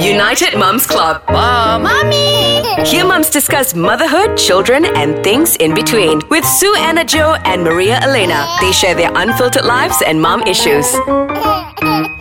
United Mums Club. Mom. Mommy. Here mums discuss motherhood, children, and things in between. With Sue Anna Joe and Maria Elena. They share their unfiltered lives and mom issues.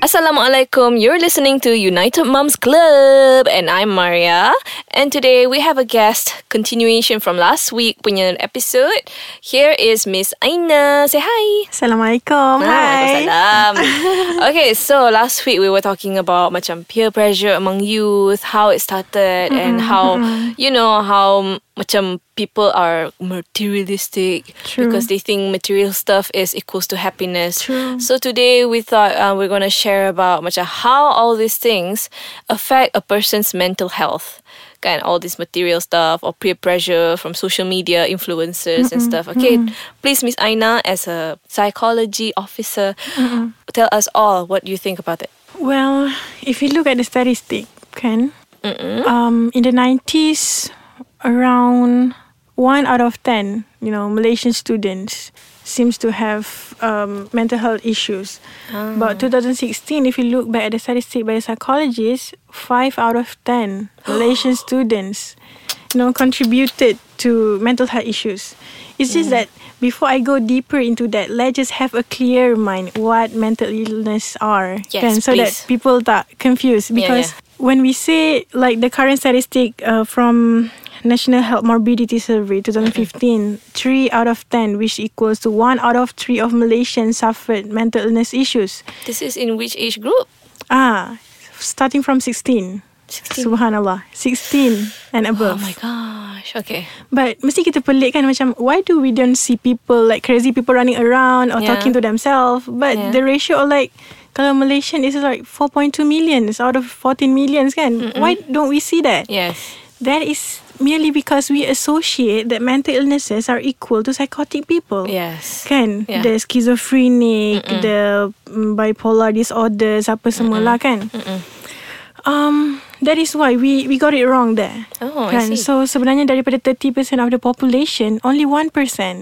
Assalamualaikum. You're listening to United Moms Club and I'm Maria. And today we have a guest continuation from last week punya episode. Here is Miss Aina. Say hi. Assalamualaikum. Ah, hi. Waalaikumsalam. okay, so last week we were talking about macam peer pressure among youth, how it started and how you know how macam people are materialistic True. because they think material stuff is equals to happiness. True. So today we thought uh, we're going to share about macam how all these things affect a person's mental health. Kan all this material stuff or peer pressure from social media influencers and stuff. Okay, please Miss Aina as a psychology officer tell us all what you think about it. Well, if you look at the statistic, kan, um, in the 90s, around one out of 10, you know, Malaysian students seems to have um, mental health issues. But 2016, if you look back at the statistic by a psychologist, five out of 10 Malaysian students, you know, contributed to mental health issues. It's just that before I go deeper into that, let's just have a clear mind what mental illness are. Yes, kan? So that people tak confused Yeah, because yeah. when we say like the current statistic uh, from National Health Morbidity Survey 2015, three out of ten, which equals to one out of three of Malaysians suffered mental illness issues. This is in which age group? Ah, starting from 16. 16. Subhanallah. 16 and above Oh my gosh. Okay. But mesti kita pelik kan macam why do we don't see people like crazy people running around or Yeah. talking to themselves but Yeah. the ratio of like kalau Malaysian is like 4.2 millions out of 14 millions kan why don't we see that Yes. that is merely because we associate that mental illnesses are equal to psychotic people. Yes. kan? Yeah. the schizophrenic the mm, bipolar disorders apa semua lah kan? Um that is why we we got it wrong there. Oh, I kan? see. so sebenarnya daripada 30% of the population only 1%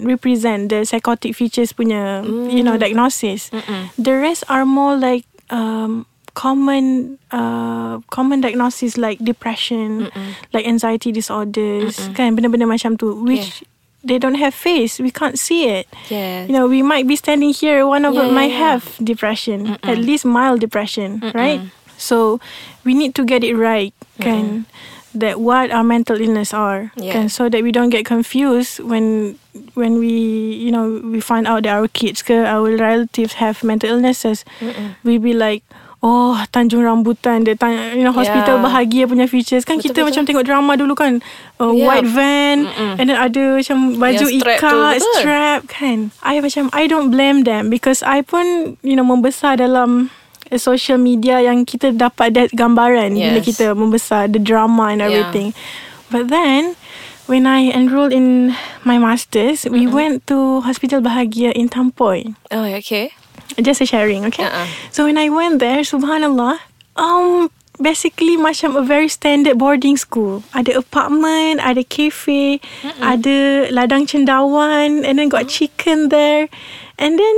represent the psychotic features punya you know diagnosis. The rest are more like um common uh, common diagnosis like depression like anxiety disorders kan benda-benda macam tu which they don't have face. We can't see it. Yeah. you know we might be standing here one of Yeah, us might yeah, yeah. have depression at least mild depression right? So we need to get it right kan that what our mental illness are Yeah. kan so that we don't get confused when when we you know we find out that our kids ke our relatives have mental illnesses. We be like Oh Tanjung Rambutan Dia tanya You know hospital Yeah. bahagia punya features Kan kita Betul-betul. macam tengok drama dulu kan uh, Yeah. White van And then ada macam Baju Yang strap tu, ikat betul. Strap kan I macam I don't blame them Because I pun You know membesar dalam uh, Social media Yang kita dapat that gambaran Bila Yes. kita membesar The drama and Yeah. everything But then When I enrolled in my masters, we went to Hospital Bahagia in Tampoy. Oh, okay. Just a sharing, okay? Uh-uh. So when I went there, subhanallah, um, basically macam a very standard boarding school. Ada apartment, ada cafe, ada ladang cendawan, and then got chicken there. And then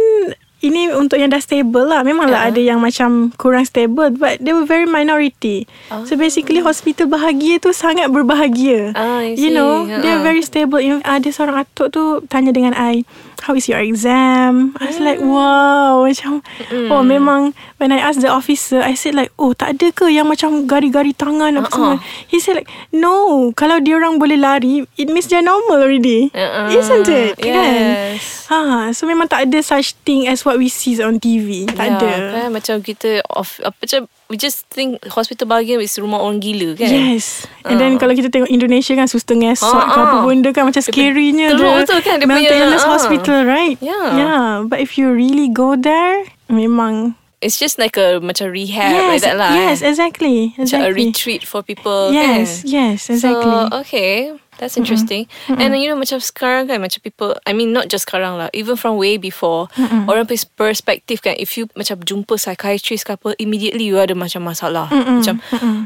ini untuk yang dah stable lah. Memanglah ada yang macam kurang stable, but they were very minority. So basically hospital bahagia tu sangat berbahagia. Ah, I You know, see. they're Uh-uh. very stable. Ada seorang atuk tu tanya dengan I, how is your exam? I was like, wow. Macam, oh memang, when I asked the officer, I said like, oh tak ada ke yang macam gari-gari tangan apa Uh-uh. semua? He said like, no. Kalau dia orang boleh lari, it means they're normal already. Uh-uh. Isn't it? Kan? Yes. Ha, so memang tak ada such thing as what we see on TV. Tak Ya, ada. Kan, macam kita off, apa, macam we just think hospital bahagia is rumah orang gila kan. Yes And then kalau kita tengok Indonesia kan Suster ngesot Ah, ke apa ah. benda kan Macam scary-nya teruk tu kan, dia Mental punya, illness ah. hospital right Yeah. Yeah But if you really go there Memang It's just like a macam rehab Yes like that lah. Yes eh. exactly Macam a Exactly retreat for people Yes kan. Yes exactly So, okay. That's interesting. And you know macam sekarang kan macam people I mean not just sekarang lah even from way before orang pers- perspektif kan if you macam jumpa psychiatrist ke apa immediately you ada macam masalah. Macam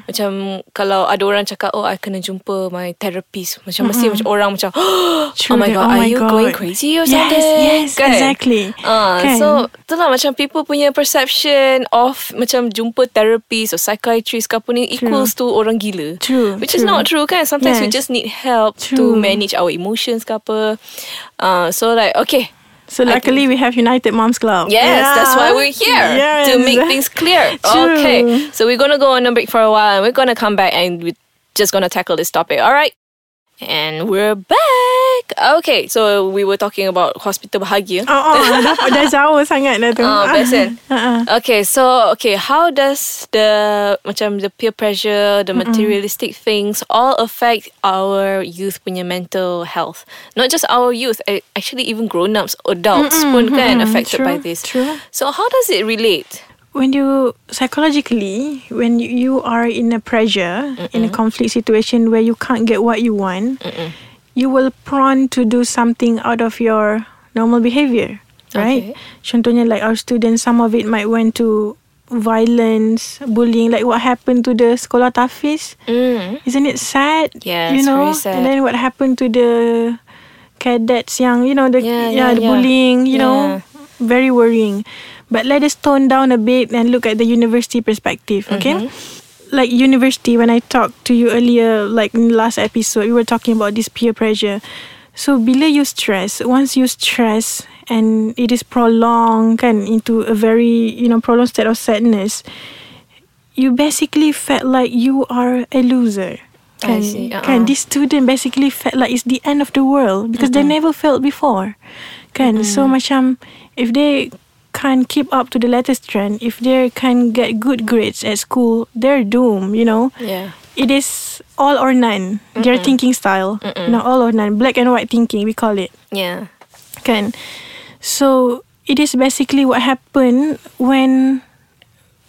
macam kalau ada orang cakap oh I kena jumpa my therapist macam mesti macam orang macam oh True my god Oh are you God. going crazy or Yes, something? yes, exactly. Ah, Kan? so itulah macam people punya perception of macam jumpa therapist or psychiatrist ke apa ni equals to orang gila. True, Which is true. not true kan. Sometimes we Yes. just need help to True. manage our emotions ke apa. Uh, so like okay. So luckily we have United Moms Club. Yes, that's why we're here Yes. to make things clear. True. Okay, so we're gonna go on a break for a while, and we're gonna come back, and we're just gonna tackle this topic. All right, and we're back. Okay, so we were talking about hospital bahagia. Oh, oh dah, dah jauh sangat dah tu. Oh, best kan? Uh-uh. Okay, so okay, how does the macam the peer pressure, the materialistic things all affect our youth punya mental health? Not just our youth, eh, actually even grown-ups, adults pun kan affected by this. true. So how does it relate? when you psychologically when you, you are in a pressure in a conflict situation where you can't get what you want you will prone to do something out of your normal behavior right Okay. contohnya like our students some of it might went to violence bullying like what happened to the sekolah tafiz Mm. isn't it sad Yeah, you know very sad. and then what happened to the cadets yang you know the Yeah, yeah, yeah, the yeah. bullying you know very worrying but let us tone down a bit and look at the university perspective okay Mm-hmm. Like university when i talked to you earlier like in last episode we were talking about this peer pressure so bila you stress once you stress and it is prolonged kan into a very you know prolonged state of sadness you basically felt like you are a loser. I Kan, see, uh-uh. kan this student basically felt like it's the end of the world because they never felt before. Kan, so macam if they can't keep up to the latest trend, if they can't get good grades at school, they're doomed. You know, Yeah. it is all or none. Their thinking style, not all or none. Black and white thinking, we call it Yeah. kan so it is basically what happened when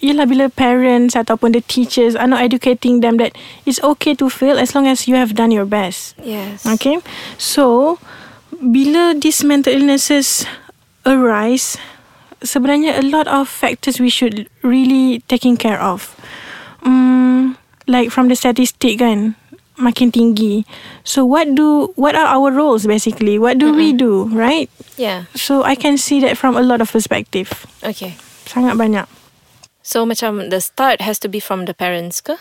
Yelah bila parents ataupun the teachers are not educating them that it's okay to fail as long as you have done your best. Yes. Okay. So bila these mental illnesses arise, sebenarnya a lot of factors we should really taking care of. Mm, like from the statistic kan, makin tinggi. So what do what are our roles basically? What do we do, right? Yeah. So I can see that from a lot of perspective. Okay. Sangat banyak. So macam the start has to be from the parents ke?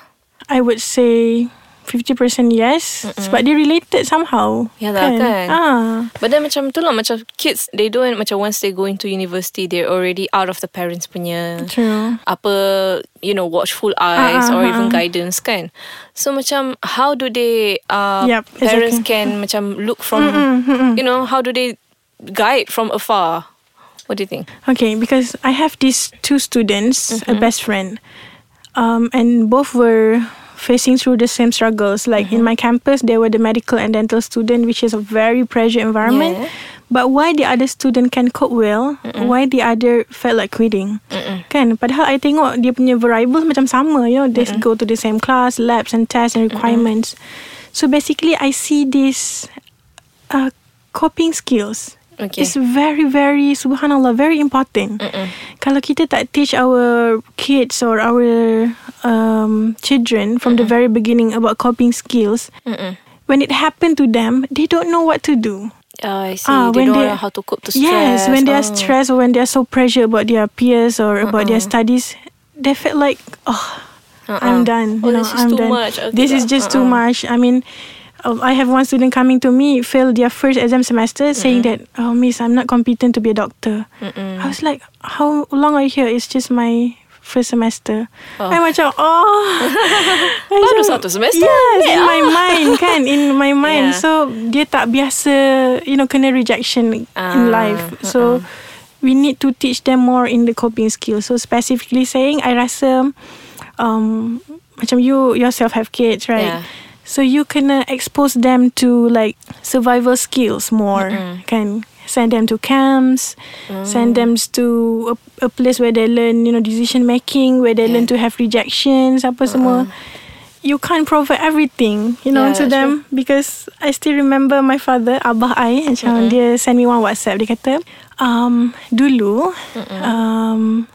I would say 50% yes sebab dia related somehow. Yalah, kan? Ah. But then macam tu lah Macam kids They don't Macam once they go into university They're already out of the parents punya True. Apa You know Watchful eyes Ah, ah, Or ah, even ah. guidance kan So macam How do they uh, Yup, Parents can Macam look from You know How do they Guide from afar What do you think? Okay, because I have these two students, Mm-hmm. a best friend, um, and both were facing through the same struggles. Like Mm-hmm. in my campus, they were the medical and dental student, which is a very pressure environment. Yeah. But why the other student can cope well, why the other felt like quitting? Kan? Padahal I tengok dia punya variables macam sama. You know, they go to the same class, labs and tests and requirements. So basically, I see this uh, coping skills. Okay. It's very, very, subhanallah, very important. Kalau kita tak teach our kids or our um, children from the very beginning about coping skills, when it happened to them, they don't know what to do. Oh, I see. Ah, they when don't they- know how to cope to stress. Yes, when they are Oh. stressed or when they are so pressured about their peers or about their studies, they feel like, oh, I'm done. Oh, you know, this is I'm too done. much. Okay this is just too Uh-uh. much. I mean, um, I have one student coming to me, failed their first exam semester, saying that, oh, miss, I'm not competent to be a doctor. I was like, how long are you here? It's just my first semester. Oh. I macam, oh. Baru satu semester. Yes, in my mind kan, in my mind. Yeah. So dia tak biasa, you know, kena rejection in Ah, life. So we need to teach them more in the coping skills. So specifically saying, I rasa um, macam you yourself have kids, right? Yeah. So you kena expose them to like survival skills more, kan? Send them to camps, send them to a, a place where they learn, you know, decision making, where they learn to have rejections, apa semua. you can't provide everything, you know, Yeah, to them because I still remember my father, Abah I, macam dia send me one WhatsApp. Dia kata, um, dulu, um,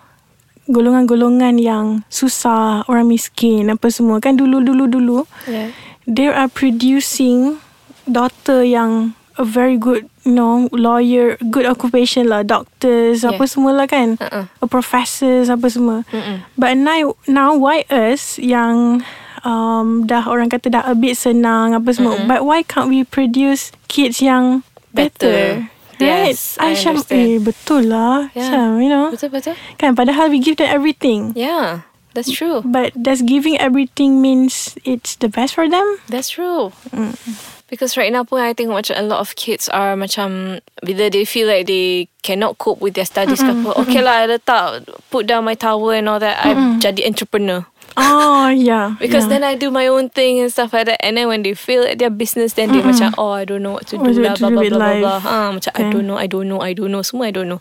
golongan-golongan yang susah, orang miskin, apa semua kan dulu, dulu, dulu, Yeah. They are producing daughter yang a very good, you know, lawyer, good occupation lah, doctors, Yeah. apa semua lah kan, Uh-uh. a professors, apa semua. But now, now why us yang um, dah orang kata dah a bit senang apa semua, but why can't we produce kids yang better? Better. Right? Yes, I macam, understand. eh, betul lah. Yeah. Macam, you know. Betul betul. Kan, padahal we give them everything. Yeah, that's true. But does giving everything means it's the best for them? That's true. Mm. Because right now pun I think macam a lot of kids are macam bila they feel like they cannot cope with their studies ke apa. Okay lah, I letak put down my towel and all that. I'm jadi entrepreneur. Oh, yeah. Because yeah. then I do my own thing and stuff like that. And then when they fail at their business, then they macam, oh, I don't know what to do What lah, blah, blah, blah, blah, blah. Ha, macam, I don't know, I don't know, I don't know. Semua I don't know.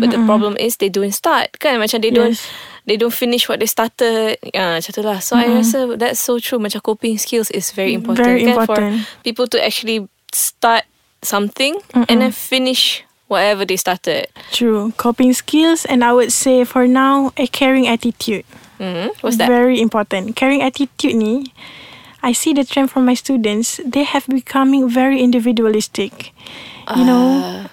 But the problem is they don't start. Kan? Macam they don't Yes. They don't finish what they started. Ya, macam tu lah. So I rasa that's so true. Macam coping skills is very important. Very kan? important. For people to actually start something and then finish whatever they started. True. Coping skills and I would say for now, a caring attitude. hmm What's that? Very important. Caring attitude ni, I see the trend from my students. They have becoming very individualistic. You know,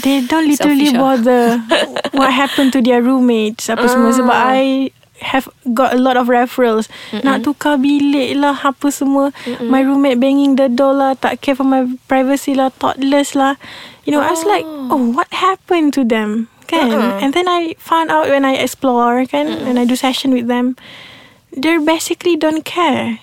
they don't literally Selfish ah. bother what happened to their roommates apa semua sebab I have got a lot of referrals. Nak tukar bilik lah apa semua. My roommate banging the door lah, tak care for my privacy lah, thoughtless lah. You know, I was like, oh, what happened to them? Kan? And then I found out when I explore, kan, when I do session with them, they basically don't care.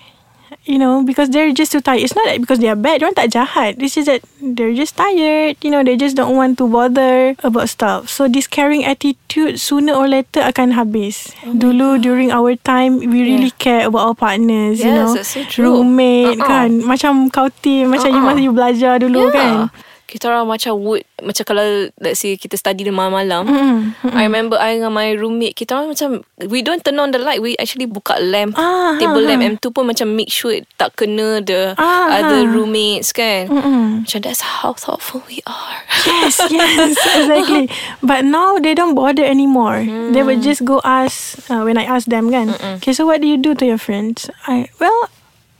You know, because they're just too tired. It's not like because they are bad. Diorang tak jahat. It's just that they're just tired. You know, they just don't want to bother about stuff. So this caring attitude sooner or later akan habis. Dulu during our time, we really care about our partners. you Yes, know, that's so true. roommate Uh-uh. kan. Macam kau team, macam you Uh-uh. masa you belajar dulu kan. Kita orang macam would Macam kalau Let's say kita study di malam-malam Mm-mm. I remember I dengan my roommate Kita orang macam We don't turn on the light We actually buka lamp Ah, Table ha, lamp ha. And tu pun macam make sure Tak kena the Ah, Other ha. roommates kan Mm-mm. Macam that's how thoughtful we are Yes, yes, exactly. But now they don't bother anymore. They would just go ask uh, when I ask them, kan. Okay, so what do you do to your friends? I well,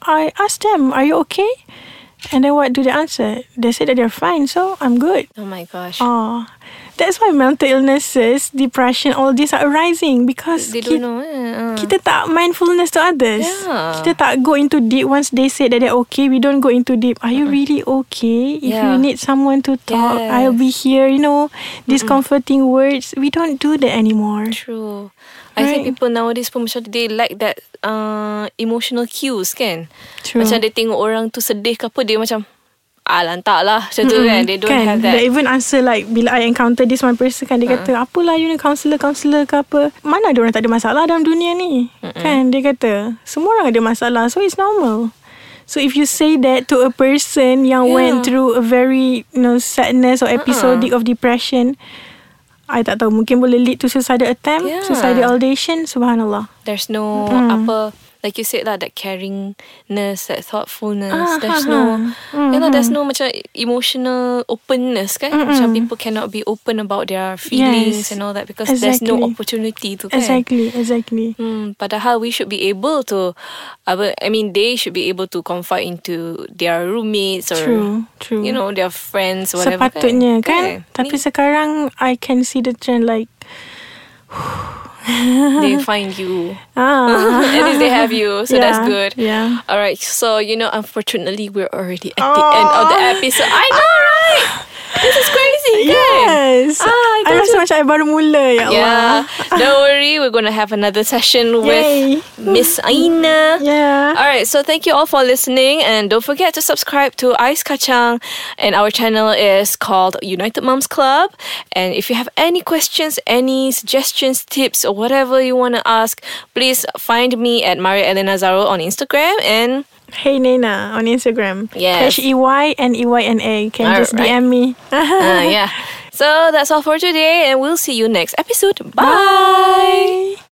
I ask them, are you okay? And then what do they answer? They say that they're fine, so I'm good. Oh my gosh Oh, that's why mental illnesses, depression, all these are arising because They ki- don't know eh? uh. kita tak mindfulness to others. Yeah. Kita tak go into deep once they say that they're okay. We don't go into deep. Are you really okay? If you Yeah. need someone to talk, I'll be here. You know, these comforting words. We don't do that anymore. True I think Right. people nowadays pun macam They like that uh, Emotional cues kan True. Macam dia tengok orang tu sedih ke apa Dia macam Ah lantak lah Macam tu kan They don't kan? have that They even answer like bila I encounter this one person kan dia kata apalah you ni counselor counselor ke apa. Mana ada orang tak ada masalah dalam dunia ni? Kan dia kata semua orang ada masalah so it's normal. So if you say that to a person yang Yeah. went through a very you know sadness or episodic of depression I tak tahu mungkin boleh lead to suicidal attempt, Yeah. suicidal ideation, subhanallah. There's no apa like you said lah that caringness, that thoughtfulness. Ah, there's ha, no ha. you know there's no macam emotional openness kan. Macam people cannot be open about their feelings Yes. and all that because there's no Exactly. opportunity to kan. Exactly, exactly. Hmm, padahal we should be able to I mean they should be able to confide into their roommates or True, true. you know their friends whatever Sepatutnya kan, kan. Tapi sekarang I can see the trend like they find you. Ah. At least they have you. So that's good. Yeah. all right. So you know unfortunately we're already at the end of the episode. I know right this is crazy kan Yes. Ah, I rasa macam I baru mula ya yeah don't worry we're gonna have another session Yay. with Miss Aina Yeah. All right, so thank you all for listening, and don't forget to subscribe to Ice Kachang, and our channel is called United Moms Club. And if you have any questions, any suggestions, tips, or whatever you want to ask, please find me at Maria Elena Zaro on Instagram and Hey Nena on Instagram. Yes. H E Y N E Y N A. Can just Alright. DM me. uh, yeah. So that's all for today, and we'll see you next episode. Bye. Bye.